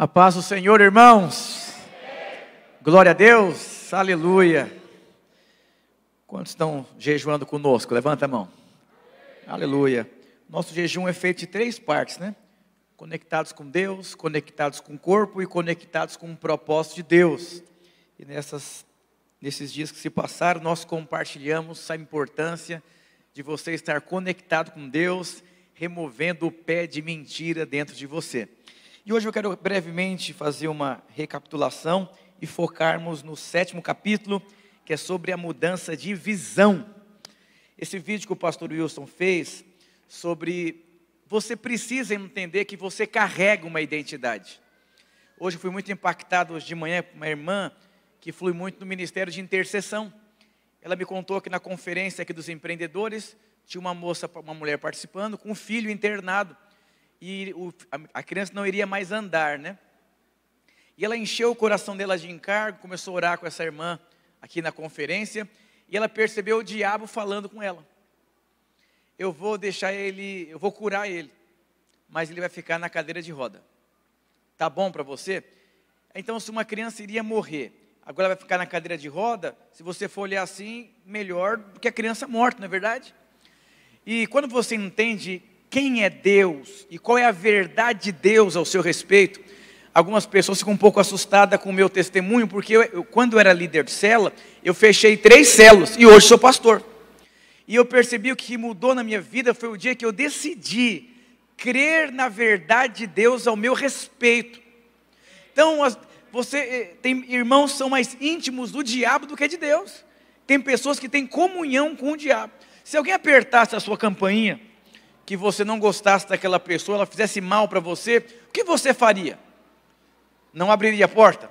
A paz do Senhor, irmãos. Glória a Deus. Aleluia. Quantos estão jejuando conosco? Levanta a mão. Aleluia. Nosso jejum é feito de três partes, né? Conectados com Deus, conectados com o corpo e conectados com o propósito de Deus. E nessas, nesses dias que se passaram, nós compartilhamos a importância de você estar conectado com Deus, removendo o pé de mentira dentro de você. E hoje eu quero brevemente fazer uma recapitulação e focarmos no sétimo capítulo, que é sobre a mudança de visão. Esse vídeo que o pastor Wilson fez sobre você precisa entender que você carrega uma identidade. Hoje eu fui muito impactado hoje de manhã com uma irmã que flui muito no ministério de intercessão. Ela me contou que na conferência aqui dos empreendedores tinha uma moça, uma mulher participando com um filho internado e o, a, criança não iria mais andar, né? E ela encheu o coração dela de encargo, começou a orar com essa irmã aqui na conferência, e ela percebeu o diabo falando com ela. Eu vou deixar ele, eu vou curar ele, mas ele vai ficar na cadeira de roda. Tá bom para você? Então, se uma criança iria morrer, agora ela vai ficar na cadeira de roda, se você for olhar assim, melhor do que a criança morta, não é verdade? E quando você entende quem é Deus e qual é a verdade de Deus ao seu respeito. Algumas pessoas ficam um pouco assustadas com o meu testemunho, porque eu, eu, quando eu era líder de cela, eu fechei três celas e hoje sou pastor. E eu percebi o que mudou na minha vida foi o dia que eu decidi crer na verdade de Deus ao meu respeito. Então, as, você eh, tem irmãos são mais íntimos do diabo do que de Deus. Tem pessoas que têm comunhão com o diabo. Se alguém apertasse a sua campainha que você não gostasse daquela pessoa, ela fizesse mal para você, o que você faria? Não abriria a porta?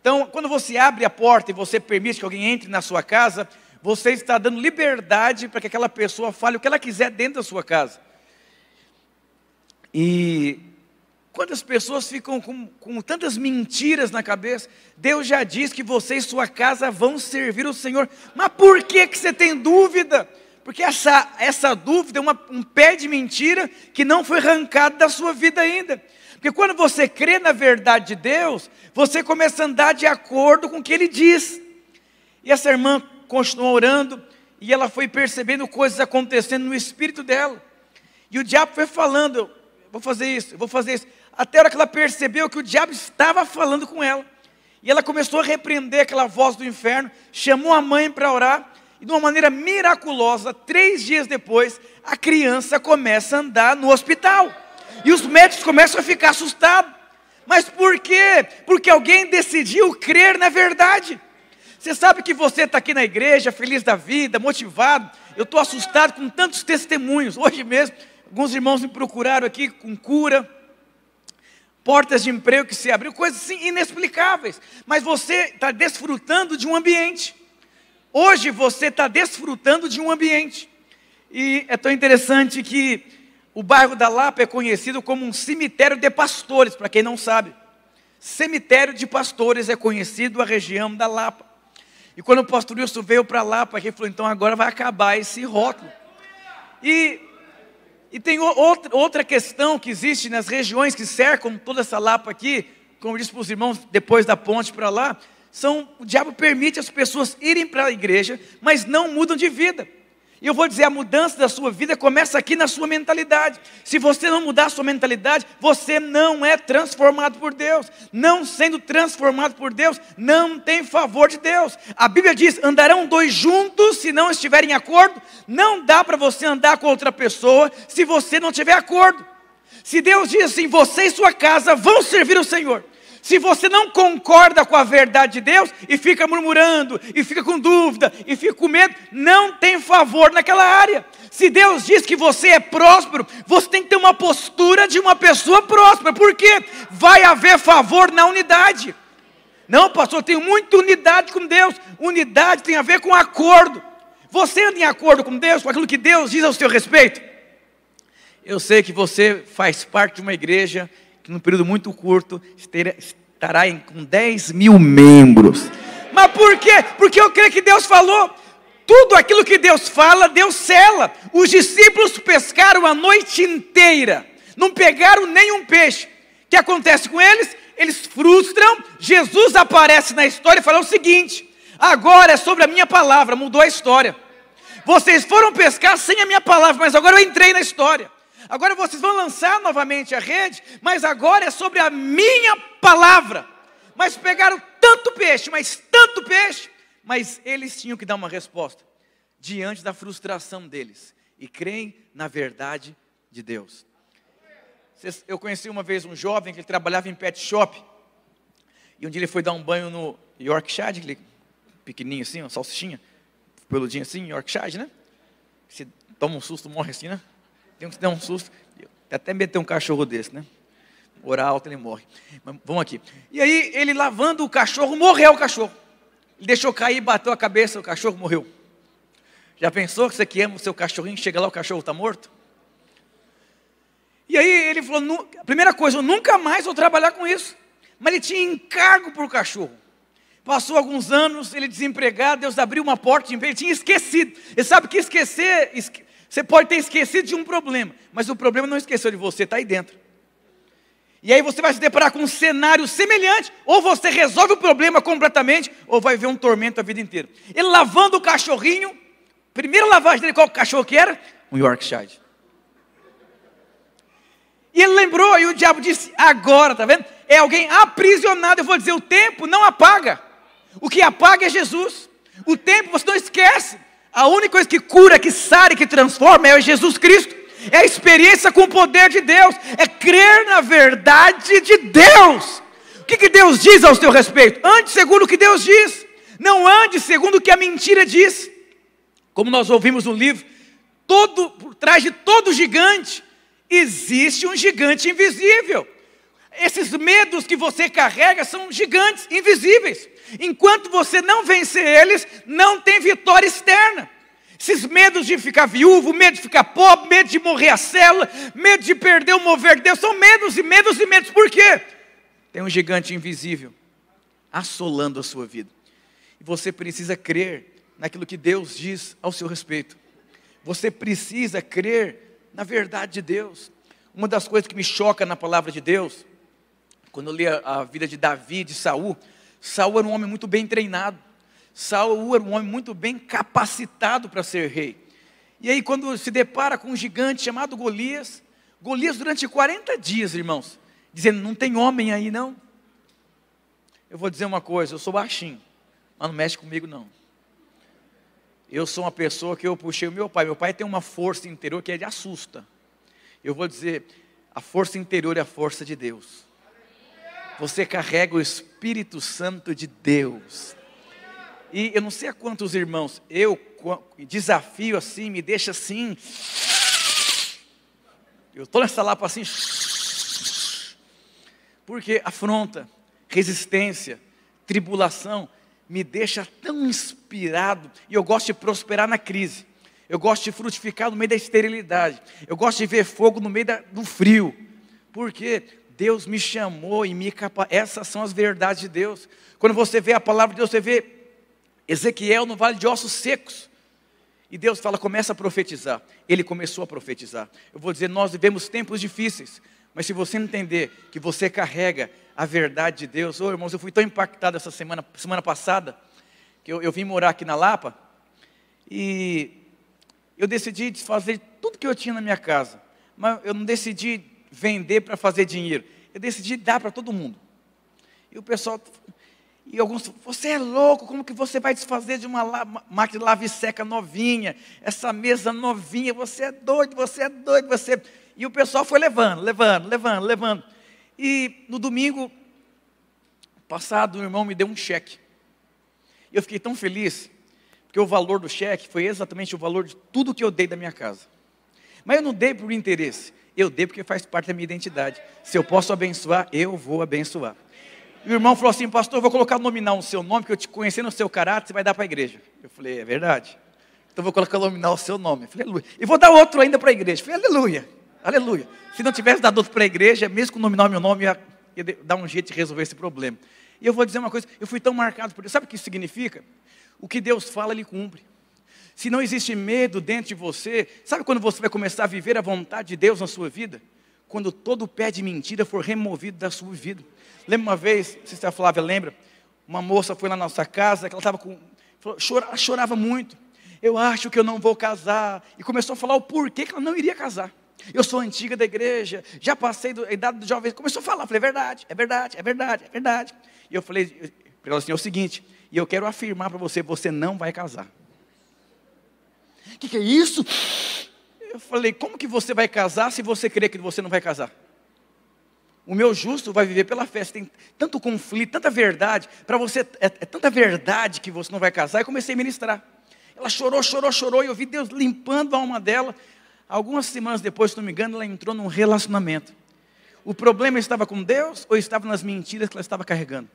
Então, quando você abre a porta e você permite que alguém entre na sua casa, você está dando liberdade para que aquela pessoa fale o que ela quiser dentro da sua casa. E quando as pessoas ficam com, com, tantas mentiras na cabeça, Deus já diz que você e sua casa vão servir o Senhor. Mas por que, que você tem dúvida? Porque essa, essa dúvida é uma, um pé de mentira que não foi arrancado da sua vida ainda. Porque quando você crê na verdade de Deus, você começa a andar de acordo com o que Ele diz. E essa irmã continuou orando e ela foi percebendo coisas acontecendo no espírito dela. E o diabo foi falando: vou fazer isso, vou fazer isso. Até a hora que ela percebeu que o diabo estava falando com ela. E ela começou a repreender aquela voz do inferno, chamou a mãe para orar. E de uma maneira miraculosa, três dias depois, a criança começa a andar no hospital. E os médicos começam a ficar assustados. Mas por quê? Porque alguém decidiu crer na verdade. Você sabe que você está aqui na igreja, feliz da vida, motivado. Eu estou assustado com tantos testemunhos. Hoje mesmo, alguns irmãos me procuraram aqui com cura, portas de emprego que se abriu, coisas assim inexplicáveis. Mas você está desfrutando de um ambiente. Hoje você está desfrutando de um ambiente. E é tão interessante que o bairro da Lapa é conhecido como um cemitério de pastores, para quem não sabe. Cemitério de pastores é conhecido a região da Lapa. E quando o pastor Wilson veio para Lapa, ele falou: então agora vai acabar esse rótulo. E, e tem outra, outra questão que existe nas regiões que cercam toda essa Lapa aqui, como disse para os irmãos, depois da ponte para lá, são, o diabo permite as pessoas irem para a igreja, mas não mudam de vida. E eu vou dizer, a mudança da sua vida começa aqui na sua mentalidade. Se você não mudar a sua mentalidade, você não é transformado por Deus. Não sendo transformado por Deus, não tem favor de Deus. A Bíblia diz: andarão dois juntos se não estiverem em acordo. Não dá para você andar com outra pessoa se você não tiver acordo. Se Deus diz assim: você e sua casa vão servir o Senhor. Se você não concorda com a verdade de Deus e fica murmurando, e fica com dúvida, e fica com medo, não tem favor naquela área. Se Deus diz que você é próspero, você tem que ter uma postura de uma pessoa próspera, porque vai haver favor na unidade. Não, pastor, eu tenho muita unidade com Deus. Unidade tem a ver com acordo. Você anda em acordo com Deus, com aquilo que Deus diz ao seu respeito? Eu sei que você faz parte de uma igreja que num período muito curto estará com 10 mil membros. Mas por quê? Porque eu creio que Deus falou. Tudo aquilo que Deus fala, Deus cela. Os discípulos pescaram a noite inteira, não pegaram nenhum peixe. que acontece com eles? Eles frustram, Jesus aparece na história e fala o seguinte: agora é sobre a minha palavra, mudou a história. Vocês foram pescar sem a minha palavra, mas agora eu entrei na história. Agora vocês vão lançar novamente a rede, mas agora é sobre a minha palavra. Mas pegaram tanto peixe, mas tanto peixe, mas eles tinham que dar uma resposta diante da frustração deles e creem na verdade de Deus. Eu conheci uma vez um jovem que trabalhava em pet shop. E um dia ele foi dar um banho no Yorkshire, aquele pequenininho assim, uma salsichinha, peludinho assim, Yorkshire, né? Você toma um susto, morre assim, né? Tem que dar um susto. Até meter um cachorro desse, né? Orar alto, ele morre. Mas, vamos aqui. E aí, ele lavando o cachorro, morreu o cachorro. Ele deixou cair, bateu a cabeça, o cachorro morreu. Já pensou que você que ama o seu cachorrinho, chega lá, o cachorro está morto? E aí ele falou: a primeira coisa, eu nunca mais vou trabalhar com isso. Mas ele tinha encargo por cachorro. Passou alguns anos, ele desempregado, Deus abriu uma porta de emprego, ele tinha esquecido. Ele sabe que esquecer, esque... você pode ter esquecido de um problema, mas o problema não esqueceu de você, está aí dentro. E aí você vai se deparar com um cenário semelhante, ou você resolve o problema completamente, ou vai ver um tormento a vida inteira. Ele lavando o cachorrinho, primeira lavagem dele, qual cachorro que era? Um Yorkshire. E ele lembrou, e o diabo disse: agora, tá vendo? É alguém aprisionado. Eu vou dizer: o tempo não apaga. O que apaga é Jesus. O tempo você não esquece. A única coisa que cura, que sara que transforma é Jesus Cristo. É a experiência com o poder de Deus. É crer na verdade de Deus. O que, que Deus diz ao seu respeito? Ande segundo o que Deus diz. Não ande segundo o que a mentira diz. Como nós ouvimos no livro, todo, por trás de todo gigante existe um gigante invisível. Esses medos que você carrega são gigantes invisíveis. Enquanto você não vencer eles, não tem vitória externa. Esses medos de ficar viúvo, medo de ficar pobre, medo de morrer a célula, medo de perder o mover de Deus, são medos e medos e medos. Por quê? Tem um gigante invisível assolando a sua vida. E você precisa crer naquilo que Deus diz ao seu respeito. Você precisa crer na verdade de Deus. Uma das coisas que me choca na palavra de Deus, quando eu li a, a vida de Davi e de Saul, Saul era um homem muito bem treinado. Saul era um homem muito bem capacitado para ser rei. E aí, quando se depara com um gigante chamado Golias, Golias durante 40 dias, irmãos, dizendo: Não tem homem aí não. Eu vou dizer uma coisa: eu sou baixinho, mas não mexe comigo não. Eu sou uma pessoa que eu puxei o meu pai. Meu pai tem uma força interior que ele assusta. Eu vou dizer: a força interior é a força de Deus. Você carrega o Espírito Santo de Deus. E eu não sei a quantos irmãos, eu desafio assim, me deixa assim. Eu estou nessa lapa assim. Porque afronta, resistência, tribulação, me deixa tão inspirado. E eu gosto de prosperar na crise. Eu gosto de frutificar no meio da esterilidade. Eu gosto de ver fogo no meio da, do frio. Porque Deus me chamou e me capacitou. Essas são as verdades de Deus. Quando você vê a palavra de Deus, você vê Ezequiel no vale de ossos secos. E Deus fala, começa a profetizar. Ele começou a profetizar. Eu vou dizer, nós vivemos tempos difíceis. Mas se você entender que você carrega a verdade de Deus, oh, irmãos, eu fui tão impactado essa semana, semana passada, que eu, eu vim morar aqui na Lapa, e eu decidi desfazer tudo que eu tinha na minha casa. Mas eu não decidi vender para fazer dinheiro. Eu decidi dar para todo mundo. E o pessoal, e alguns, você é louco, como que você vai desfazer de uma máquina de lave seca novinha, essa mesa novinha, você é doido, você é doido, você. E o pessoal foi levando, levando, levando, levando. E no domingo passado, o irmão me deu um cheque. Eu fiquei tão feliz, porque o valor do cheque foi exatamente o valor de tudo que eu dei da minha casa. Mas eu não dei por interesse, eu dei porque faz parte da minha identidade. Se eu posso abençoar, eu vou abençoar. E o irmão falou assim, pastor, eu vou colocar nominal no seu nome, que eu te conhecendo o seu caráter, você vai dar para a igreja. Eu falei, é verdade. Então vou colocar nominal o seu nome. Eu falei, aleluia. E vou dar outro ainda para a igreja. Eu falei, aleluia, aleluia. Se não tivesse dado outro para a igreja, mesmo com nominal meu nome, ia, ia dar um jeito de resolver esse problema. E eu vou dizer uma coisa, eu fui tão marcado por isso. Sabe o que isso significa? O que Deus fala, Ele cumpre. Se não existe medo dentro de você, sabe quando você vai começar a viver a vontade de Deus na sua vida? quando todo pé de mentira for removido da sua vida. Lembra uma vez, se a Flávia lembra, uma moça foi lá na nossa casa, que ela estava com, chorava, muito. Eu acho que eu não vou casar. E começou a falar o porquê que ela não iria casar. Eu sou antiga da igreja, já passei da idade do jovem. Começou a falar, falei, é verdade, é verdade, é verdade, é verdade. E eu falei para ela assim, é o seguinte, e eu quero afirmar para você, você não vai casar. Que, que é isso? Eu falei, como que você vai casar se você crê que você não vai casar? O meu justo vai viver pela fé. Tem tanto conflito, tanta verdade. Para você, é, é, tanta verdade que você não vai casar. E comecei a ministrar. Ela chorou, chorou, chorou. E eu vi Deus limpando a alma dela. Algumas semanas depois, se não me engano, ela entrou num relacionamento. O problema estava com Deus ou estava nas mentiras que ela estava carregando?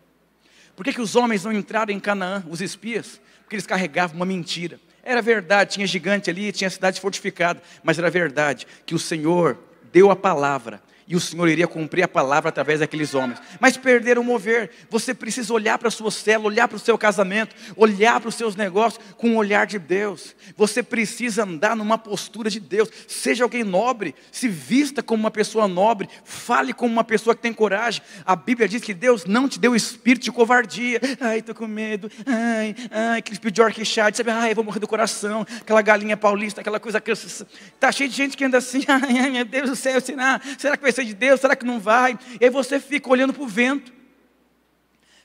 Por que, que os homens não entraram em Canaã, os espias? Porque eles carregavam uma mentira. Era verdade, tinha gigante ali, tinha cidade fortificada, mas era verdade que o Senhor deu a palavra e o Senhor iria cumprir a palavra através daqueles homens. Mas perderam o mover. Você precisa olhar para a sua célula, olhar para o seu casamento, olhar para os seus negócios com o olhar de Deus. Você precisa andar numa postura de Deus. Seja alguém nobre, se vista como uma pessoa nobre, fale como uma pessoa que tem coragem. A Bíblia diz que Deus não te deu espírito de covardia. Ai, estou com medo. Ai, ai, aquele espírito de orquechade, sabe? Ai, vou morrer do coração. Aquela galinha paulista, aquela coisa. Está cheio de gente que anda assim. Ai, ai meu Deus do céu, será, será que vai ser de Deus? Será que não vai? E aí você fica olhando para o vento.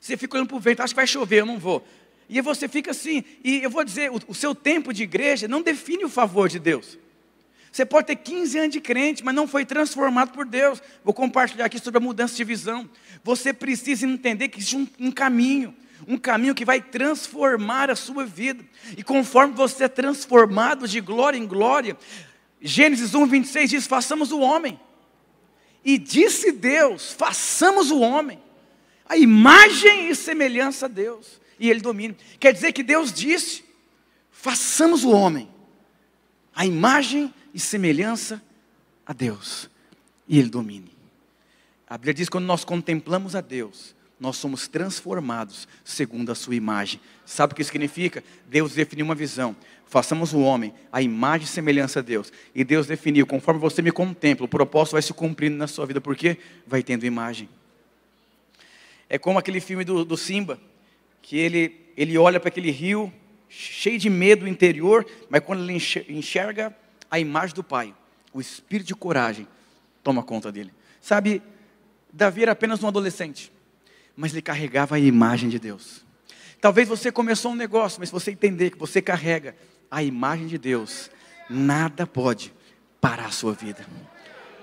Você fica olhando para o vento, acho que vai chover, eu não vou. E aí você fica assim, e eu vou dizer, o, o seu tempo de igreja não define o favor de Deus. Você pode ter 15 anos de crente, mas não foi transformado por Deus. Vou compartilhar aqui sobre a mudança de visão. Você precisa entender que existe um, um caminho, um caminho que vai transformar a sua vida. E conforme você é transformado de glória em glória, Gênesis 1, 26 diz: façamos o homem e disse Deus: façamos o homem, a imagem e semelhança a Deus, e ele domina. Quer dizer que Deus disse: façamos o homem, a imagem e semelhança a Deus, e ele domine. A Bíblia diz que quando nós contemplamos a Deus, nós somos transformados segundo a sua imagem. Sabe o que significa? Deus definiu uma visão. Façamos o homem a imagem e semelhança a Deus. E Deus definiu, conforme você me contempla, o propósito vai se cumprindo na sua vida, porque vai tendo imagem. É como aquele filme do, do Simba, que ele, ele olha para aquele rio, cheio de medo interior, mas quando ele enxerga a imagem do pai, o espírito de coragem toma conta dele. Sabe, Davi era apenas um adolescente mas ele carregava a imagem de Deus. Talvez você começou um negócio, mas se você entender que você carrega a imagem de Deus, nada pode parar a sua vida.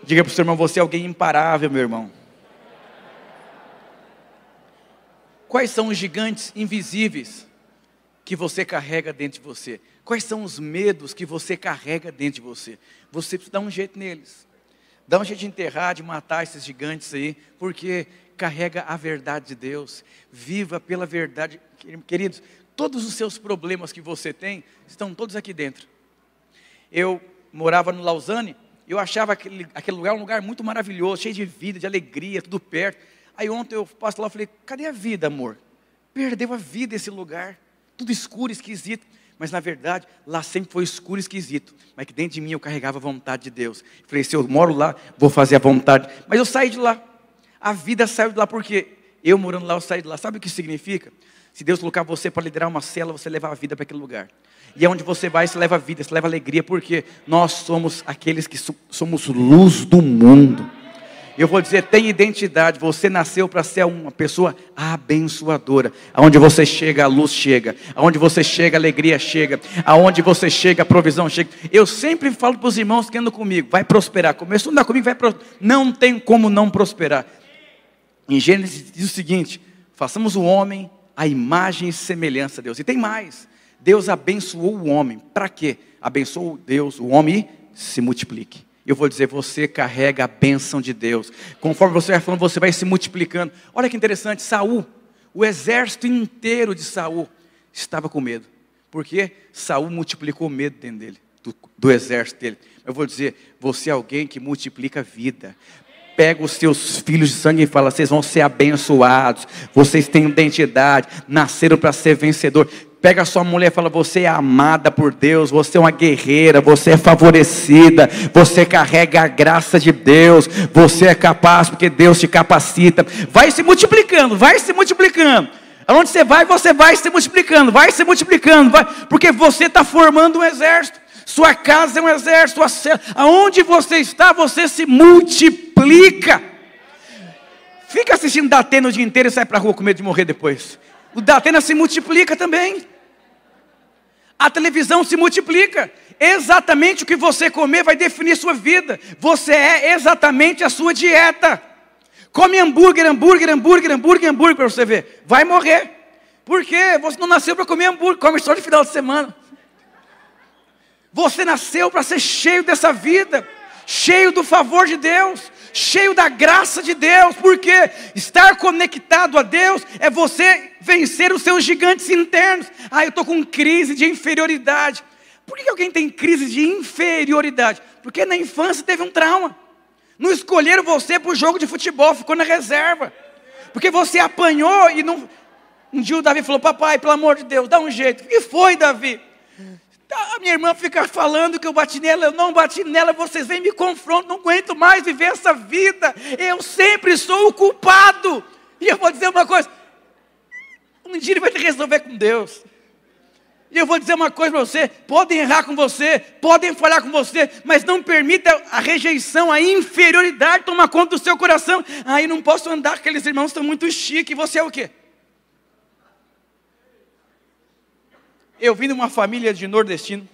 Diga para o seu irmão, você é alguém imparável, meu irmão. Quais são os gigantes invisíveis que você carrega dentro de você? Quais são os medos que você carrega dentro de você? Você precisa dar um jeito neles. Dá um jeito de enterrar, de matar esses gigantes aí, porque carrega a verdade de Deus, viva pela verdade. Queridos, todos os seus problemas que você tem estão todos aqui dentro. Eu morava no Lausanne, eu achava aquele, aquele lugar um lugar muito maravilhoso, cheio de vida, de alegria, tudo perto. Aí ontem eu passo lá e falei: cadê a vida, amor? Perdeu a vida esse lugar, tudo escuro, esquisito. Mas na verdade, lá sempre foi escuro e esquisito. Mas que dentro de mim eu carregava a vontade de Deus. Falei: se eu moro lá, vou fazer a vontade. Mas eu saí de lá. A vida saiu de lá porque eu morando lá, eu saí de lá. Sabe o que significa? Se Deus colocar você para liderar uma célula, você leva a vida para aquele lugar. E é onde você vai, você leva a vida, você leva alegria, porque nós somos aqueles que somos luz do mundo. Eu vou dizer, tem identidade. Você nasceu para ser uma pessoa abençoadora. Aonde você chega, a luz chega. Aonde você chega, a alegria chega. Aonde você chega, a provisão chega. Eu sempre falo para os irmãos que andam comigo, vai prosperar. Começou a andar comigo, vai prosperar. Não tem como não prosperar. Em Gênesis diz o seguinte: façamos o homem a imagem e semelhança de Deus. E tem mais. Deus abençoou o homem. Para quê? Abençoou Deus, o homem se multiplique. Eu vou dizer, você carrega a bênção de Deus. Conforme você vai falando, você vai se multiplicando. Olha que interessante, Saul, o exército inteiro de Saul estava com medo. Porque Saul multiplicou medo dentro dele, do, do exército dele. Eu vou dizer, você é alguém que multiplica vida pega os seus filhos de sangue e fala: vocês vão ser abençoados, vocês têm identidade, nasceram para ser vencedor. Pega a sua mulher e fala: Você é amada por Deus, você é uma guerreira, você é favorecida, você carrega a graça de Deus, você é capaz porque Deus te capacita. Vai se multiplicando, vai se multiplicando. Aonde você vai, você vai se multiplicando, vai se multiplicando, vai, porque você está formando um exército. Sua casa é um exército, aonde você está, você se multiplica. Fica assistindo Datena o dia inteiro e sai para a rua com medo de morrer depois. O Datena se multiplica também. A televisão se multiplica. Exatamente o que você comer vai definir sua vida. Você é exatamente a sua dieta. Come hambúrguer, hambúrguer, hambúrguer, hambúrguer, hambúrguer para você ver. Vai morrer. Por quê? Você não nasceu para comer hambúrguer, come só de final de semana. Você nasceu para ser cheio dessa vida, cheio do favor de Deus, cheio da graça de Deus, porque estar conectado a Deus é você vencer os seus gigantes internos. Ah, eu estou com crise de inferioridade. Por que alguém tem crise de inferioridade? Porque na infância teve um trauma. Não escolheram você para o jogo de futebol, ficou na reserva. Porque você apanhou e não. Um dia o Davi falou: Papai, pelo amor de Deus, dá um jeito. Que foi, Davi? A minha irmã fica falando que eu bati nela, eu não bati nela, vocês vêm me confrontam, não aguento mais viver essa vida. Eu sempre sou o culpado. E eu vou dizer uma coisa: um dia ele vai ter que resolver com Deus. E eu vou dizer uma coisa para você: podem errar com você, podem falhar com você, mas não permita a rejeição, a inferioridade tomar conta do seu coração. Aí ah, não posso andar, aqueles irmãos estão muito chiques, você é o quê? Eu vim de uma família de nordestino,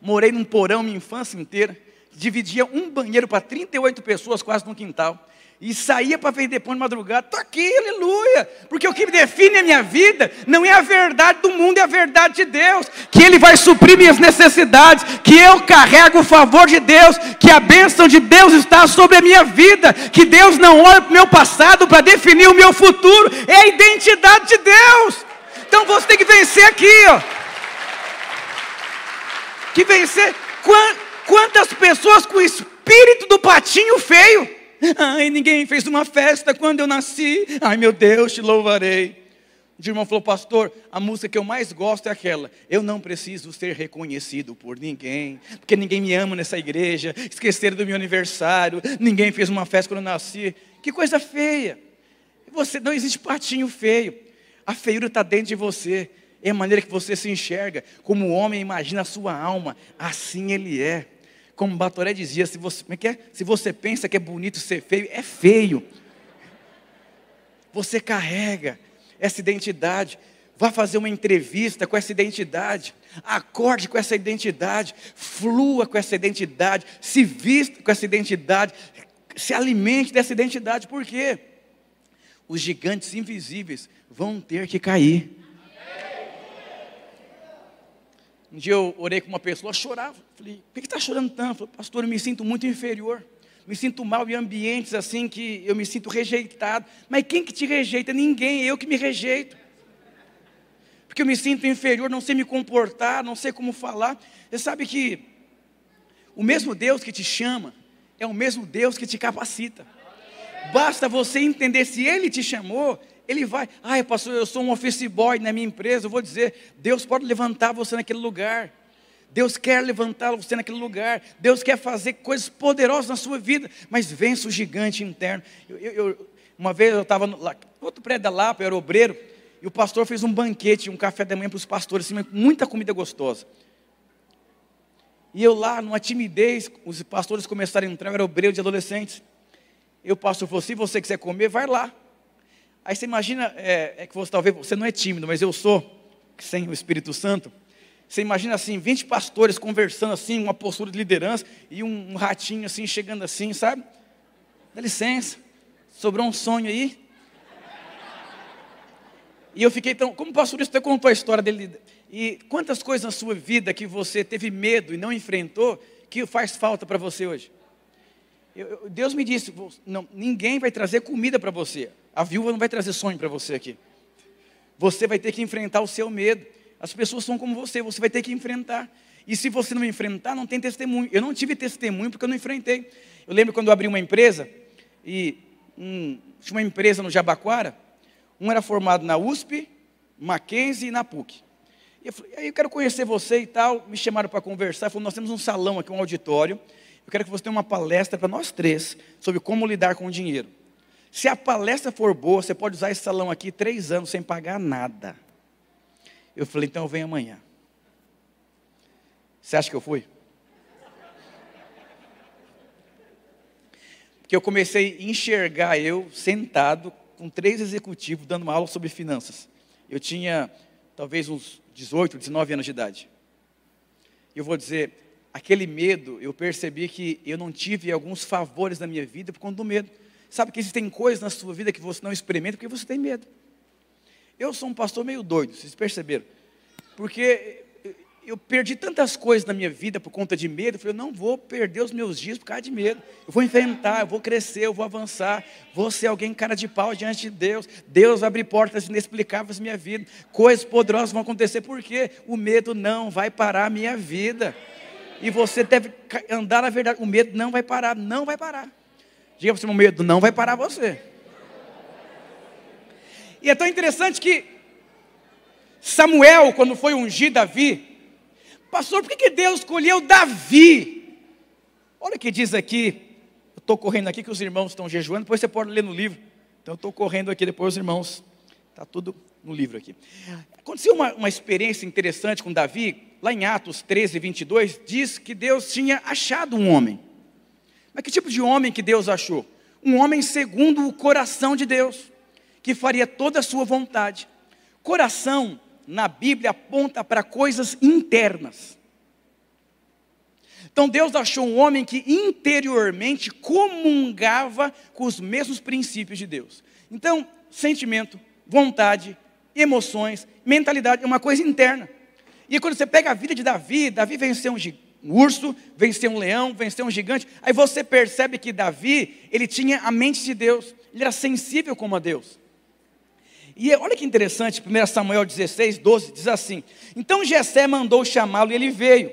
morei num porão minha infância inteira, dividia um banheiro para 38 pessoas quase no quintal, e saía para vender pão de madrugada, estou aqui, aleluia, porque o que define a minha vida não é a verdade do mundo, é a verdade de Deus, que Ele vai suprir minhas necessidades, que eu carrego o favor de Deus, que a bênção de Deus está sobre a minha vida, que Deus não olha para o meu passado para definir o meu futuro, é a identidade de Deus. Então você tem que vencer aqui, ó. Que vencer. Quantas pessoas com o espírito do patinho feio? Ai, ninguém fez uma festa quando eu nasci. Ai, meu Deus, te louvarei. O irmão falou, pastor, a música que eu mais gosto é aquela. Eu não preciso ser reconhecido por ninguém, porque ninguém me ama nessa igreja. Esqueceram do meu aniversário, ninguém fez uma festa quando eu nasci. Que coisa feia. Você não existe patinho feio. A feiura está dentro de você. É a maneira que você se enxerga. Como o homem imagina a sua alma, assim ele é. Como Batoré dizia, se você, como é que é? se você pensa que é bonito ser feio, é feio. Você carrega essa identidade. Vá fazer uma entrevista com essa identidade. Acorde com essa identidade. Flua com essa identidade. Se vista com essa identidade. Se alimente dessa identidade. Por quê? Os gigantes invisíveis vão ter que cair. Um dia eu orei com uma pessoa, chorava. Falei, por que está chorando tanto? Falei, pastor, eu me sinto muito inferior. Me sinto mal em ambientes assim que eu me sinto rejeitado. Mas quem que te rejeita? Ninguém, eu que me rejeito. Porque eu me sinto inferior, não sei me comportar, não sei como falar. Você sabe que o mesmo Deus que te chama é o mesmo Deus que te capacita. Basta você entender se Ele te chamou, ele vai, ai pastor, eu sou um office boy na minha empresa, eu vou dizer, Deus pode levantar você naquele lugar. Deus quer levantar você naquele lugar. Deus quer fazer coisas poderosas na sua vida, mas vence o gigante interno. Eu, eu, uma vez eu estava no outro prédio da Lapa, eu era obreiro, e o pastor fez um banquete, um café da manhã para os pastores, assim, muita comida gostosa. E eu lá, numa timidez, os pastores começaram a entrar, eu era obreiro de adolescentes. Eu, pastor, falou: se você quiser comer, vai lá. Aí você imagina, é, é que você talvez você não é tímido, mas eu sou, sem o Espírito Santo. Você imagina assim, 20 pastores conversando assim, uma postura de liderança, e um, um ratinho assim, chegando assim, sabe? Dá licença, sobrou um sonho aí. E eu fiquei tão. Como o pastor você contou a história dele. E quantas coisas na sua vida que você teve medo e não enfrentou, que faz falta para você hoje? Eu, Deus me disse: não, ninguém vai trazer comida para você. A viúva não vai trazer sonho para você aqui. Você vai ter que enfrentar o seu medo. As pessoas são como você, você vai ter que enfrentar. E se você não enfrentar, não tem testemunho. Eu não tive testemunho porque eu não enfrentei. Eu lembro quando eu abri uma empresa, e um, tinha uma empresa no Jabaquara, um era formado na USP, Mackenzie e na PUC. E eu falei, aí eu quero conhecer você e tal. Me chamaram para conversar. Falaram, nós temos um salão aqui, um auditório. Eu quero que você tenha uma palestra para nós três sobre como lidar com o dinheiro. Se a palestra for boa, você pode usar esse salão aqui três anos sem pagar nada. Eu falei, então eu venho amanhã. Você acha que eu fui? Porque eu comecei a enxergar eu sentado com três executivos dando uma aula sobre finanças. Eu tinha talvez uns 18, 19 anos de idade. Eu vou dizer, aquele medo, eu percebi que eu não tive alguns favores na minha vida por conta do medo. Sabe que existem coisas na sua vida que você não experimenta porque você tem medo. Eu sou um pastor meio doido, vocês perceberam? Porque eu perdi tantas coisas na minha vida por conta de medo. Eu falei, eu não vou perder os meus dias por causa de medo. Eu vou enfrentar, eu vou crescer, eu vou avançar. Vou ser alguém cara de pau diante de Deus. Deus vai abrir portas inexplicáveis na minha vida. Coisas poderosas vão acontecer. Porque o medo não vai parar a minha vida. E você deve andar na verdade. O medo não vai parar, não vai parar. Diga para você, o medo não vai parar você. E é tão interessante que Samuel, quando foi ungir Davi, Pastor, por que Deus escolheu Davi? Olha o que diz aqui. Eu estou correndo aqui que os irmãos estão jejuando, depois você pode ler no livro. Então eu estou correndo aqui, depois os irmãos. Está tudo no livro aqui. Aconteceu uma, uma experiência interessante com Davi, lá em Atos 13, 22, diz que Deus tinha achado um homem. Mas que tipo de homem que Deus achou? Um homem segundo o coração de Deus, que faria toda a sua vontade. Coração na Bíblia aponta para coisas internas. Então Deus achou um homem que interiormente comungava com os mesmos princípios de Deus. Então, sentimento, vontade, emoções, mentalidade é uma coisa interna. E quando você pega a vida de Davi, Davi venceu um, urso, venceu um leão, venceu um gigante. Aí você percebe que Davi, ele tinha a mente de Deus, ele era sensível como a Deus. E olha que interessante, 1 Samuel 16, 12, diz assim: Então Jessé mandou chamá-lo e ele veio.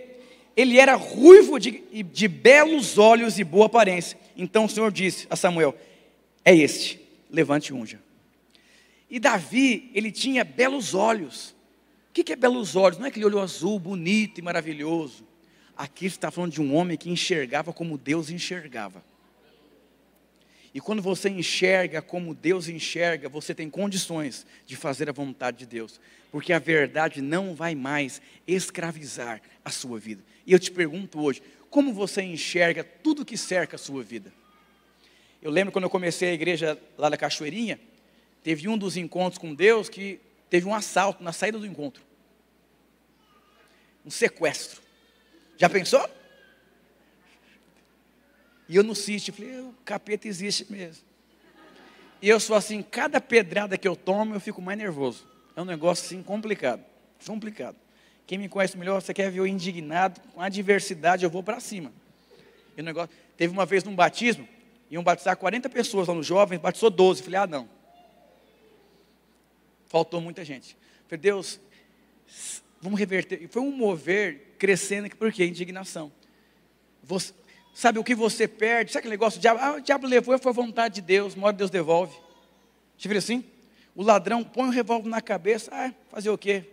Ele era ruivo de, de belos olhos e boa aparência. Então o Senhor disse a Samuel: É este, levante e unja. E Davi, ele tinha belos olhos. O que é belos olhos? Não é aquele olho azul, bonito e maravilhoso. Aqui está falando de um homem que enxergava como Deus enxergava. E quando você enxerga como Deus enxerga, você tem condições de fazer a vontade de Deus, porque a verdade não vai mais escravizar a sua vida. E eu te pergunto hoje, como você enxerga tudo que cerca a sua vida? Eu lembro quando eu comecei a igreja lá da Cachoeirinha, teve um dos encontros com Deus que teve um assalto na saída do encontro. Um sequestro. Já pensou? E eu no sítio, falei, o capeta existe mesmo. E eu sou assim, cada pedrada que eu tomo, eu fico mais nervoso. É um negócio assim complicado. Complicado. Quem me conhece melhor, você quer ver eu indignado, com adversidade, eu vou para cima. E o negócio, teve uma vez num batismo, iam batizar 40 pessoas lá no jovens, batizou 12. Falei, ah, não. Faltou muita gente. Falei, Deus, vamos reverter. E foi um mover crescendo, por quê? Indignação. Você, Sabe o que você perde? Sabe aquele negócio? O diabo, ah, o diabo levou, foi a vontade de Deus, uma hora Deus devolve. Você vê assim? O ladrão põe o um revólver na cabeça, ah, fazer o quê?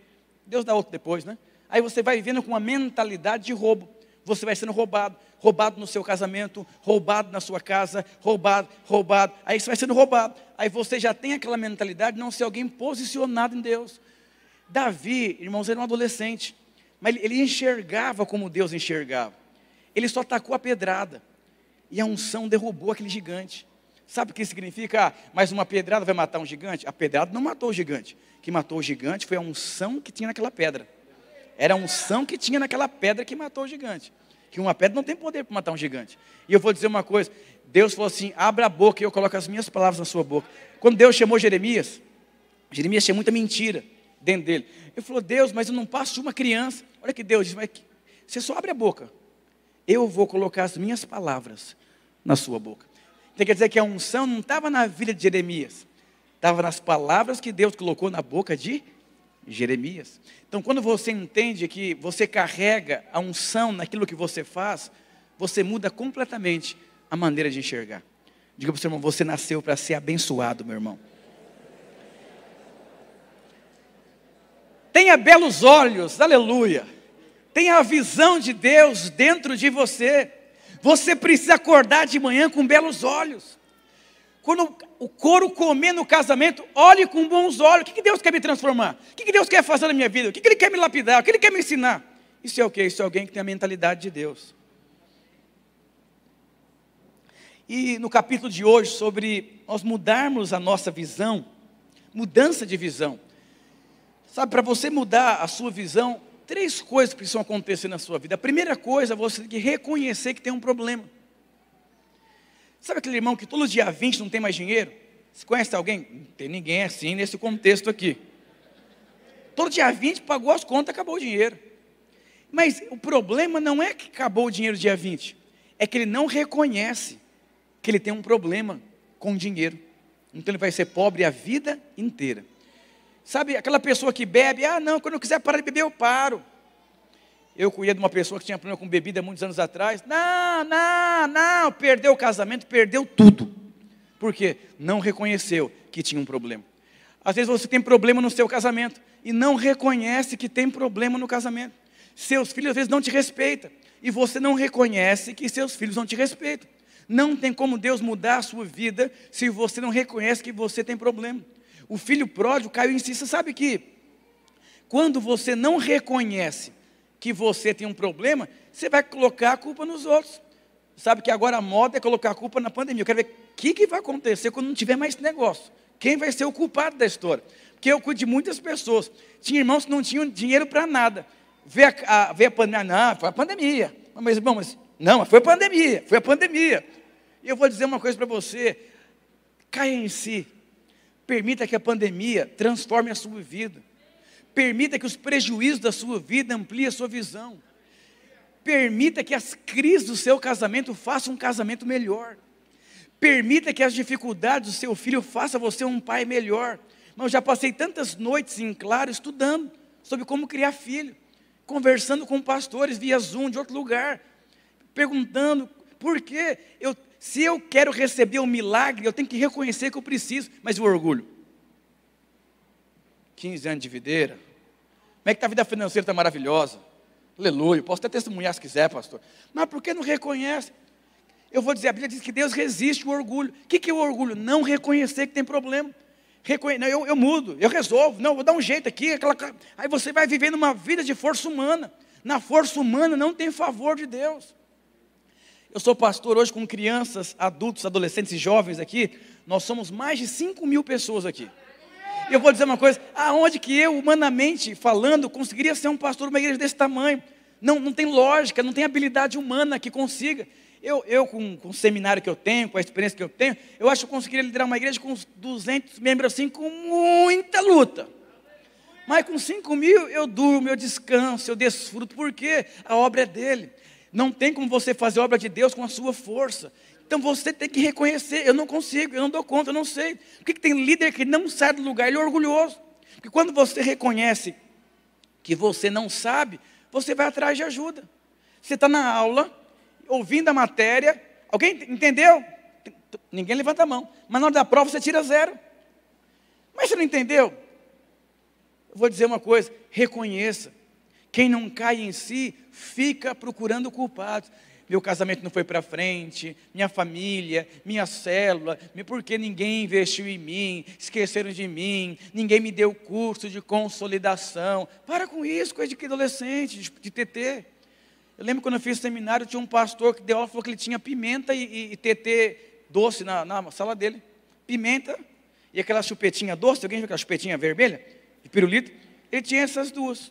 Deus dá outro depois, né? Aí você vai vivendo com uma mentalidade de roubo. Você vai sendo roubado, roubado no seu casamento, roubado na sua casa, roubado, roubado. Aí você vai sendo roubado. Aí você já tem aquela mentalidade de não ser alguém posicionado em Deus. Davi, irmãos, era um adolescente, mas ele enxergava como Deus enxergava. Ele só tacou a pedrada. E a unção derrubou aquele gigante. Sabe o que significa? Ah, mas uma pedrada vai matar um gigante? A pedrada não matou o gigante. O que matou o gigante foi a unção que tinha naquela pedra. Era a unção que tinha naquela pedra que matou o gigante. Que uma pedra não tem poder para matar um gigante. E eu vou dizer uma coisa: Deus falou assim: abra a boca e eu coloco as minhas palavras na sua boca. Quando Deus chamou Jeremias, Jeremias tinha muita mentira dentro dele. Ele falou: Deus, mas eu não passo de uma criança. Olha que Deus disse: mas você só abre a boca eu vou colocar as minhas palavras na sua boca. Então quer dizer que a unção não estava na vida de Jeremias, estava nas palavras que Deus colocou na boca de Jeremias. Então quando você entende que você carrega a unção naquilo que você faz, você muda completamente a maneira de enxergar. Diga para o seu irmão, você nasceu para ser abençoado, meu irmão. tenha belos olhos, aleluia. Tenha a visão de Deus dentro de você. Você precisa acordar de manhã com belos olhos. Quando o couro comer no casamento, olhe com bons olhos. O que Deus quer me transformar? O que Deus quer fazer na minha vida? O que Ele quer me lapidar? O que Ele quer me ensinar? Isso é o que? Isso é alguém que tem a mentalidade de Deus. E no capítulo de hoje, sobre nós mudarmos a nossa visão, mudança de visão. Sabe, para você mudar a sua visão, três coisas precisam acontecer na sua vida. A primeira coisa, você tem que reconhecer que tem um problema. Sabe aquele irmão que todo dia 20 não tem mais dinheiro? Você conhece alguém? Não tem ninguém assim nesse contexto aqui. Todo dia 20 pagou as contas, acabou o dinheiro. Mas o problema não é que acabou o dinheiro dia 20, é que ele não reconhece que ele tem um problema com dinheiro. Então ele vai ser pobre a vida inteira. Sabe, aquela pessoa que bebe, ah, não, quando eu quiser parar de beber, eu paro. Eu cuidei de uma pessoa que tinha problema com bebida muitos anos atrás. Não, não, não, perdeu o casamento, perdeu tudo. Por quê? Não reconheceu que tinha um problema. Às vezes você tem problema no seu casamento e não reconhece que tem problema no casamento. Seus filhos às vezes não te respeitam e você não reconhece que seus filhos não te respeitam. Não tem como Deus mudar a sua vida se você não reconhece que você tem problema. O filho pródigo caiu em si. Você sabe que quando você não reconhece que você tem um problema, você vai colocar a culpa nos outros. Sabe que agora a moda é colocar a culpa na pandemia. Eu quero ver o que, que vai acontecer quando não tiver mais negócio. Quem vai ser o culpado da história? Porque eu cuido de muitas pessoas. Tinha irmãos que não tinham dinheiro para nada. Vê a, a, vê a pandemia, não, foi a pandemia. Mas, irmão, mas não, foi a pandemia, foi a pandemia. E eu vou dizer uma coisa para você: caia em si. Permita que a pandemia transforme a sua vida. Permita que os prejuízos da sua vida ampliem a sua visão. Permita que as crises do seu casamento façam um casamento melhor. Permita que as dificuldades do seu filho façam você um pai melhor. Mas eu já passei tantas noites em claro estudando sobre como criar filho, conversando com pastores via Zoom de outro lugar, perguntando por que eu se eu quero receber um milagre, eu tenho que reconhecer que eu preciso. Mas o orgulho? 15 anos de videira. Como é que tá a vida financeira está maravilhosa? Aleluia. Posso até testemunhar se quiser, pastor. Mas por que não reconhece? Eu vou dizer, a Bíblia diz que Deus resiste o orgulho. O que, que é o orgulho? Não reconhecer que tem problema. Reconhe... Não, eu, eu mudo, eu resolvo. Não, vou dar um jeito aqui. Aquela... Aí você vai vivendo uma vida de força humana. Na força humana não tem favor de Deus. Eu sou pastor hoje com crianças, adultos, adolescentes e jovens aqui. Nós somos mais de 5 mil pessoas aqui. Eu vou dizer uma coisa: aonde que eu, humanamente falando, conseguiria ser um pastor de uma igreja desse tamanho? Não, não tem lógica, não tem habilidade humana que consiga. Eu, eu com, com o seminário que eu tenho, com a experiência que eu tenho, eu acho que eu conseguiria liderar uma igreja com uns 200 membros assim, com muita luta. Mas com 5 mil eu durmo, eu descanso, eu desfruto, porque a obra é dele. Não tem como você fazer a obra de Deus com a sua força. Então você tem que reconhecer, eu não consigo, eu não dou conta, eu não sei. Por que, tem líder que não sai do lugar? Ele é orgulhoso. Porque quando você reconhece que você não sabe, você vai atrás de ajuda. Você está na aula, ouvindo a matéria, alguém entendeu? Ninguém levanta a mão. Mas na hora da prova você tira zero. Mas você não entendeu? Eu vou dizer uma coisa: reconheça. Quem não cai em si, fica procurando culpados. Meu casamento não foi para frente, minha família, minha célula, porque ninguém investiu em mim, esqueceram de mim, ninguém me deu curso de consolidação. Para com isso, coisa de adolescente, de, TT. Eu lembro quando eu fiz seminário, tinha um pastor que deu aula falou que ele tinha pimenta e, e, e TT doce na, na, sala dele. Pimenta e aquela chupetinha doce, alguém viu aquela chupetinha vermelha? De pirulito? Ele tinha essas duas.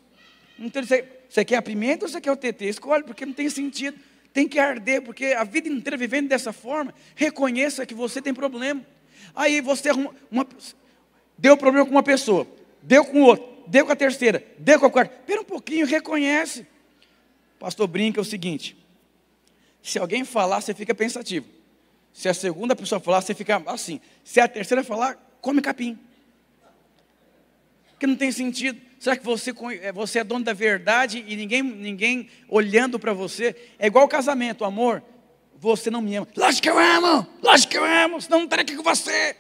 Então você, você quer a pimenta ou você quer o TT? Escolhe, porque não tem sentido. Tem que arder, porque a vida inteira vivendo dessa forma, reconheça que você tem problema. Aí você arruma uma, deu problema com uma pessoa, deu com outra, deu com a terceira, deu com a quarta. Espera um pouquinho, reconhece. Pastor brinca é o seguinte: se alguém falar, você fica pensativo. Se a segunda pessoa falar, você fica assim. Se a terceira falar, come capim. Porque não tem sentido. Será que você, é, você é dono da verdade e ninguém, ninguém olhando para você? É igual casamento, amor. Você não me ama. Lógico que eu amo, lógico que eu amo, senão não estaria aqui com você.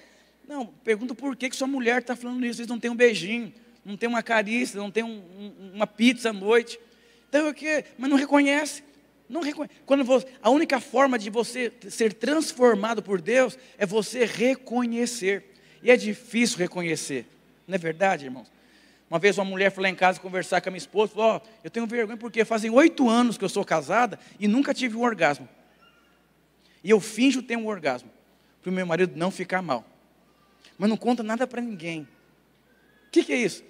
Não, pergunto por que, que sua mulher está falando isso, vocês não têm um beijinho. não tem uma carícia, não tem um, um, uma pizza à noite. Então o que? Mas não reconhece. Não reconhece. Quando você, a única forma de você ser transformado por Deus é você reconhecer. E é difícil reconhecer. Não é verdade, irmãos? Uma vez uma mulher foi lá em casa conversar com a minha esposa, falou, oh, eu tenho vergonha porque fazem oito anos que eu sou casada e nunca tive um orgasmo. E eu finjo ter um orgasmo, para o meu marido não ficar mal. Mas não conta nada para ninguém. O que, que é isso?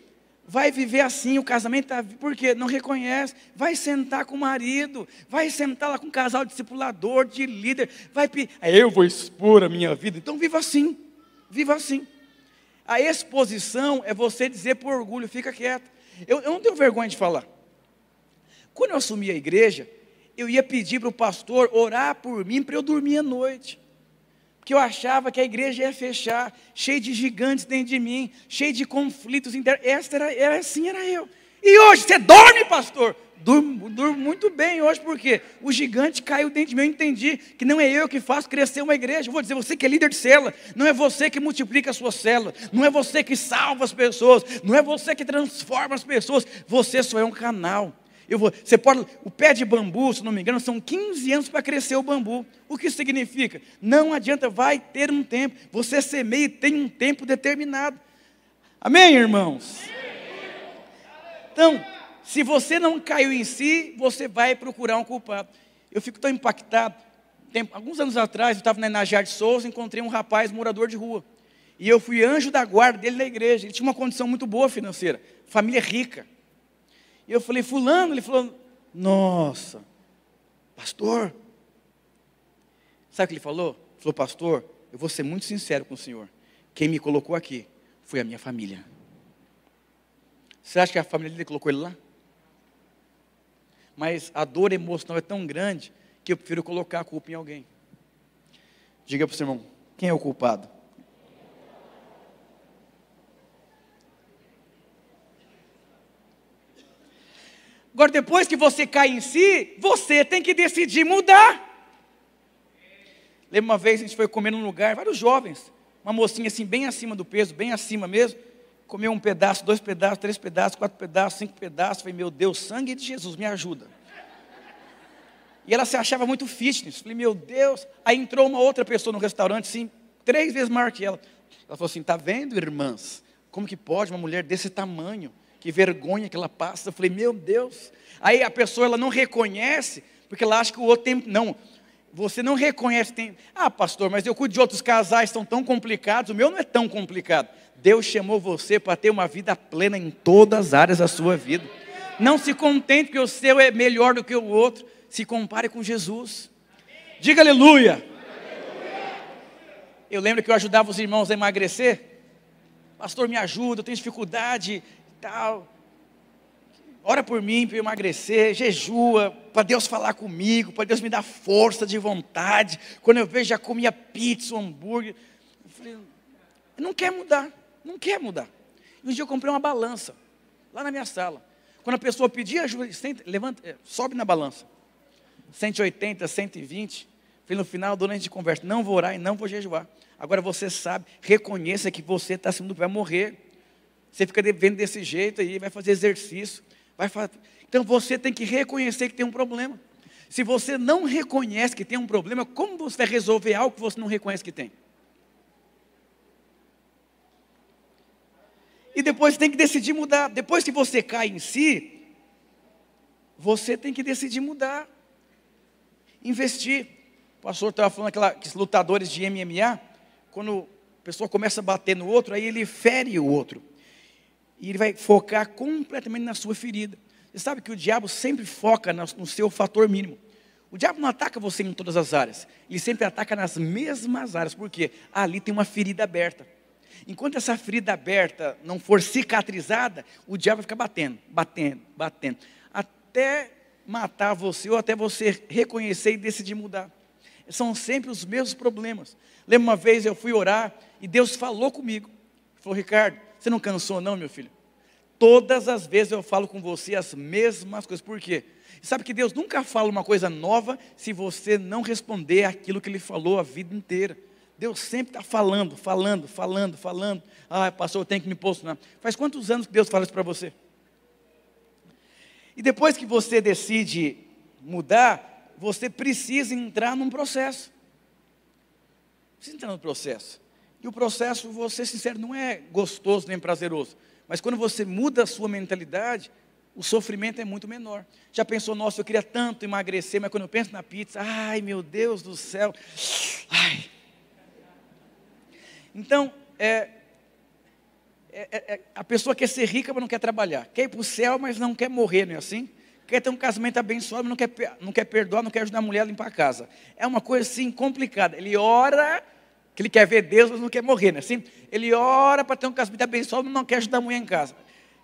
Vai viver assim, o casamento está. Por quê? Não reconhece. Vai sentar com o marido, vai sentar lá com um casal discipulador, de líder, vai pedir. Eu vou expor a minha vida. Então viva assim, viva assim. A exposição é você dizer por orgulho, fica quieto. Eu, eu não tenho vergonha de falar. Quando eu assumi a igreja, eu ia pedir para o pastor orar por mim para eu dormir à noite. Porque eu achava que a igreja ia fechar, cheio de gigantes dentro de mim, cheio de conflitos internos. Esta era, era assim, era eu. E hoje, você dorme, pastor? Durmo, durmo muito bem hoje, porque o gigante caiu dentro de mim. Eu entendi que não é eu que faço crescer uma igreja. Eu vou dizer, você que é líder de célula, não é você que multiplica a sua célula, não é você que salva as pessoas, não é você que transforma as pessoas, você só é um canal. Eu vou, você pode, o pé de bambu, se não me engano, são 15 anos para crescer o bambu. O que significa? Não adianta, vai ter um tempo. Você semeia e tem um tempo determinado. Amém, irmãos? Então, se você não caiu em si, você vai procurar um culpado. Eu fico tão impactado. Tempo, alguns anos atrás, eu estava na Enajar de Souza, encontrei um rapaz morador de rua. E eu fui anjo da guarda dele na igreja. Ele tinha uma condição muito boa financeira, família rica. E eu falei, fulano, ele falou, nossa, pastor. Sabe o que ele falou? Ele falou, pastor, eu vou ser muito sincero com o senhor. Quem me colocou aqui foi a minha família. Você acha que a família dele colocou ele lá? Mas a dor emocional é tão grande que eu prefiro colocar a culpa em alguém. Diga para o seu irmão: quem é o culpado? Agora, depois que você cai em si, você tem que decidir mudar. Lembra uma vez a gente foi comer num lugar, vários jovens, uma mocinha assim, bem acima do peso, bem acima mesmo, comeu um pedaço, dois pedaços, três pedaços, quatro pedaços, cinco pedaços. Falei, meu Deus, sangue de Jesus, me ajuda. E ela se achava muito fitness. Falei, meu Deus. Aí entrou uma outra pessoa no restaurante, assim, três vezes maior que ela. Ela falou assim: tá vendo, irmãs? Como que pode uma mulher desse tamanho? Que vergonha que ela passa. Eu falei, meu Deus. Aí a pessoa ela não reconhece, porque ela acha que o outro tem. Não, você não reconhece. Tem, ah, pastor, mas eu cuido de outros casais, estão tão complicados. O meu não é tão complicado. Deus chamou você para ter uma vida plena em todas as áreas da sua vida. Não se contente que o seu é melhor do que o outro. Se compare com Jesus. Diga aleluia. Eu lembro que eu ajudava os irmãos a emagrecer. Pastor, me ajuda, eu tenho dificuldade e tal. Ora por mim para eu emagrecer, jejua, para Deus falar comigo, para Deus me dar força de vontade. Quando eu vejo, já comia pizza, hambúrguer. Eu falei, não quer mudar. Não quer mudar. E um dia eu comprei uma balança, lá na minha sala. Quando a pessoa pedia ajuda, senta, levanta, é, sobe na balança. 180, 120. Falei, no final, durante a gente conversa, não vou orar e não vou jejuar. Agora você sabe, reconheça que você está acima do vai morrer. Você fica vendo desse jeito aí, vai fazer exercício. Vai fazer... Então você tem que reconhecer que tem um problema. Se você não reconhece que tem um problema, como você vai resolver algo que você não reconhece que tem? E depois tem que decidir mudar. Depois que você cai em si, você tem que decidir mudar. Investir. O pastor estava falando aqueles lutadores de MMA, quando a pessoa começa a bater no outro, aí ele fere o outro. E ele vai focar completamente na sua ferida. Você sabe que o diabo sempre foca no seu fator mínimo. O diabo não ataca você em todas as áreas. Ele sempre ataca nas mesmas áreas. Por quê? Ali tem uma ferida aberta. Enquanto essa ferida aberta não for cicatrizada, o diabo vai ficar batendo, batendo, batendo, até matar você ou até você reconhecer e decidir mudar. São sempre os mesmos problemas. Lembra uma vez eu fui orar e Deus falou comigo. Falou, Ricardo, você não cansou não, meu filho? Todas as vezes eu falo com você as mesmas coisas. Por quê? Sabe que Deus nunca fala uma coisa nova se você não responder aquilo que Ele falou a vida inteira. Deus sempre está falando, falando, falando, falando. Ah, pastor, eu tenho que me posicionar. Faz quantos anos que Deus fala isso para você? E depois que você decide mudar, você precisa entrar num processo. Precisa entrar no processo. E o processo, ser sincero, não é gostoso nem prazeroso. Mas quando você muda a sua mentalidade, o sofrimento é muito menor. Já pensou, nossa, eu queria tanto emagrecer, mas quando eu penso na pizza, ai meu Deus do céu, ai, então, é, é, é, a pessoa quer ser rica, mas não quer trabalhar. Quer ir para o céu, mas não quer morrer, não é assim? Quer ter um casamento abençoado, mas não quer, não quer perdoar, não quer ajudar a mulher a limpar a casa. É uma coisa assim complicada. Ele ora, que ele quer ver Deus, mas não quer morrer, não é assim? Ele ora para ter um casamento abençoado, mas não quer ajudar a mulher em casa.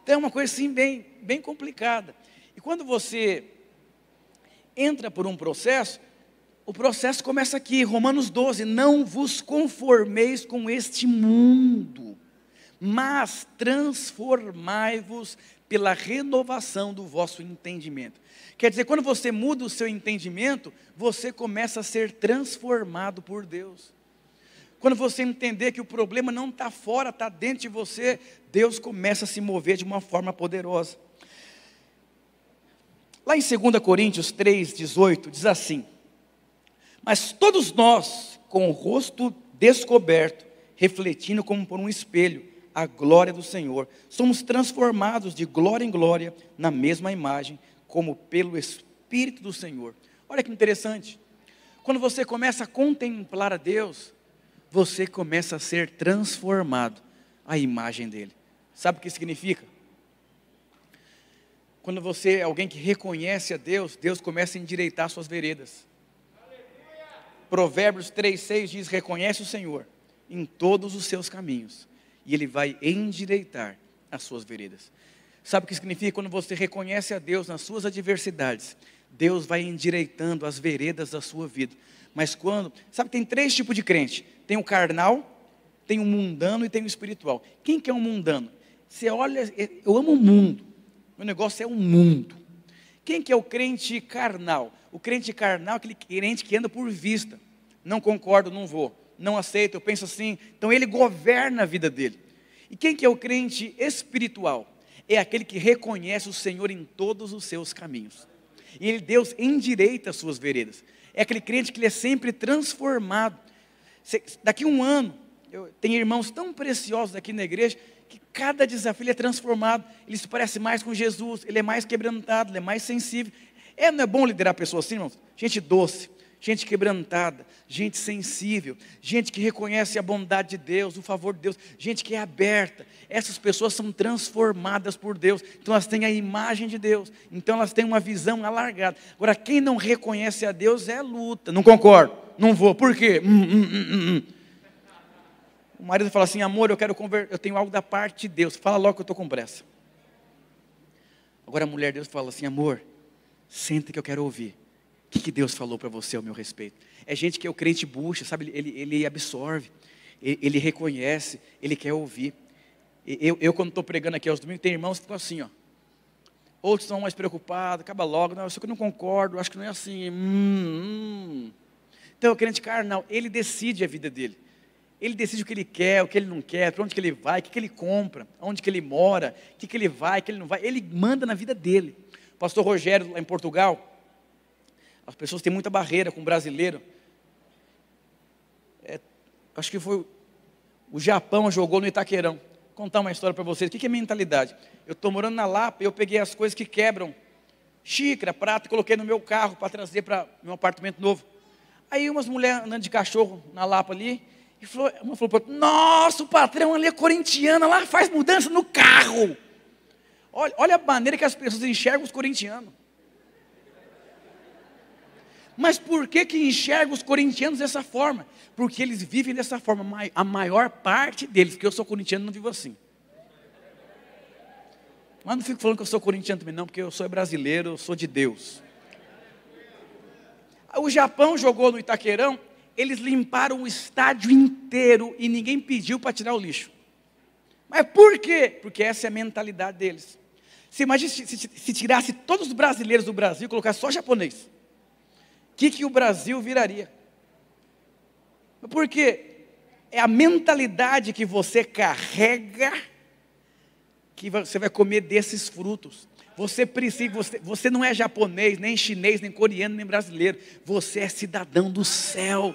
Então é uma coisa assim bem, bem complicada. E quando você entra por um processo, o processo começa aqui, Romanos 12: Não vos conformeis com este mundo, mas transformai-vos pela renovação do vosso entendimento. Quer dizer, quando você muda o seu entendimento, você começa a ser transformado por Deus. Quando você entender que o problema não está fora, está dentro de você, Deus começa a se mover de uma forma poderosa. Lá em 2 Coríntios 3, 18, diz assim: mas todos nós, com o rosto descoberto, refletindo como por um espelho a glória do Senhor, somos transformados de glória em glória na mesma imagem, como pelo Espírito do Senhor. Olha que interessante. Quando você começa a contemplar a Deus, você começa a ser transformado à imagem dele. Sabe o que significa? Quando você é alguém que reconhece a Deus, Deus começa a endireitar suas veredas. Provérbios 3,6 diz: Reconhece o Senhor em todos os seus caminhos, e Ele vai endireitar as suas veredas. Sabe o que significa quando você reconhece a Deus nas suas adversidades? Deus vai endireitando as veredas da sua vida. Mas quando, sabe, tem três tipos de crente: tem o carnal, tem o mundano e tem o espiritual. Quem que é o mundano? Você olha, eu amo o mundo. Meu negócio é o mundo. Quem que é o crente carnal? O crente carnal é aquele crente que anda por vista. Não concordo, não vou. Não aceito, eu penso assim. Então ele governa a vida dele. E quem que é o crente espiritual? É aquele que reconhece o Senhor em todos os seus caminhos. E ele, Deus endireita as suas veredas. É aquele crente que ele é sempre transformado. Daqui um ano, eu tenho irmãos tão preciosos aqui na igreja que cada desafio é transformado, ele se parece mais com Jesus, ele é mais quebrantado, ele é mais sensível. É, não é bom liderar pessoas assim, irmãos? Gente doce, gente quebrantada, gente sensível, gente que reconhece a bondade de Deus, o favor de Deus, gente que é aberta. Essas pessoas são transformadas por Deus, então elas têm a imagem de Deus, então elas têm uma visão alargada. Agora, quem não reconhece a Deus é luta, não concordo, não vou, por quê? Hum, hum, hum, hum, hum. O marido fala assim: amor, eu quero conver... eu tenho algo da parte de Deus. Fala logo que eu estou com pressa. Agora a mulher de Deus fala assim: amor, senta que eu quero ouvir. O que, que Deus falou para você ao meu respeito? É gente que é o crente bucha, sabe? Ele, ele absorve, ele, ele reconhece, ele quer ouvir. Eu, eu quando estou pregando aqui aos domingos, tem irmãos que ficam assim, ó. Outros estão mais preocupados, acaba logo, não, eu sei que não concordo, acho que não é assim. Hum, hum. Então, o crente carnal, ele decide a vida dele. Ele decide o que ele quer, o que ele não quer, para onde que ele vai, o que, que ele compra, onde que ele mora, o que, que ele vai, o que ele não vai. Ele manda na vida dele. Pastor Rogério, lá em Portugal, as pessoas têm muita barreira com o brasileiro. É, acho que foi o Japão jogou no Itaquerão. Vou contar uma história para vocês. O que, é mentalidade? Eu estou morando na Lapa e eu peguei as coisas que quebram, xícara, prato, coloquei no meu carro para trazer para meu apartamento novo. Aí umas mulheres andando de cachorro na Lapa ali, e falou, uma falou para nossa, o patrão ali é corintiano, lá faz mudança no carro. Olha, olha a maneira que as pessoas enxergam os corintianos. Mas por que que enxergam os corintianos dessa forma? Porque eles vivem dessa forma, a maior parte deles, porque eu sou corintiano não vivo assim. Mas não fico falando que eu sou corintiano também não, porque eu sou brasileiro, eu sou de Deus. O Japão jogou no Itaquerão eles limparam o estádio inteiro e ninguém pediu para tirar o lixo. Mas por quê? Porque essa é a mentalidade deles. Você imagina se, se, se tirasse todos os brasileiros do Brasil e colocasse só japonês. O que, que o Brasil viraria? Por quê? é a mentalidade que você carrega que você vai comer desses frutos. Você precisa, você, você não é japonês, nem chinês, nem coreano, nem brasileiro. Você é cidadão do céu.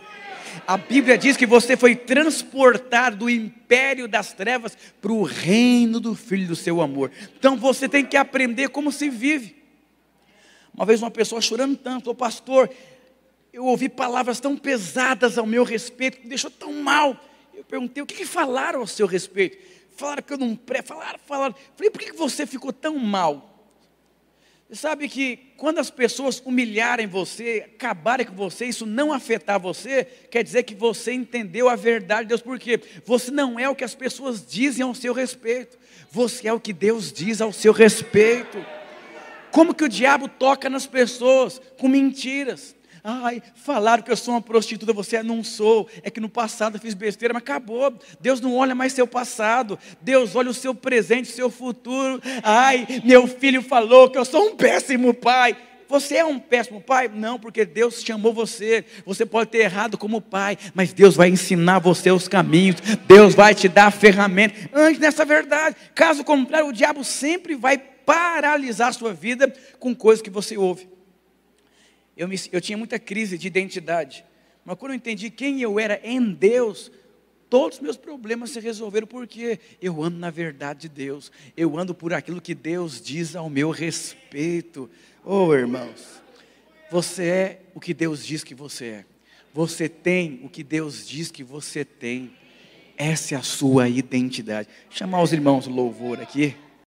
A Bíblia diz que você foi transportado do império das trevas para o reino do Filho do seu amor. Então você tem que aprender como se vive. Uma vez uma pessoa chorando tanto, ô pastor, eu ouvi palavras tão pesadas ao meu respeito, que me deixou tão mal. Eu perguntei, o que, que falaram ao seu respeito? Falaram que eu não pré, falaram, falaram. Falei, por que, que você ficou tão mal? Sabe que quando as pessoas humilharem você, acabarem com você, isso não afetar você, quer dizer que você entendeu a verdade de Deus, porque você não é o que as pessoas dizem ao seu respeito, você é o que Deus diz ao seu respeito. Como que o diabo toca nas pessoas? Com mentiras. Ai, falaram que eu sou uma prostituta, você não sou. É que no passado eu fiz besteira, mas acabou. Deus não olha mais seu passado. Deus olha o seu presente, o seu futuro. Ai, meu filho falou que eu sou um péssimo pai. Você é um péssimo pai? Não, porque Deus chamou você. Você pode ter errado como pai, mas Deus vai ensinar você os caminhos. Deus vai te dar a ferramenta. Antes dessa verdade. Caso contrário, o diabo sempre vai paralisar a sua vida com coisas que você ouve eu, me, eu tinha muita crise de identidade. Mas quando eu entendi quem eu era em Deus, todos os meus problemas se resolveram porque eu ando na verdade de Deus, eu ando por aquilo que Deus diz ao meu respeito. Oh, irmãos, você é o que Deus diz que você é, você tem o que Deus diz que você tem, essa é a sua identidade. Chamar os irmãos louvor aqui.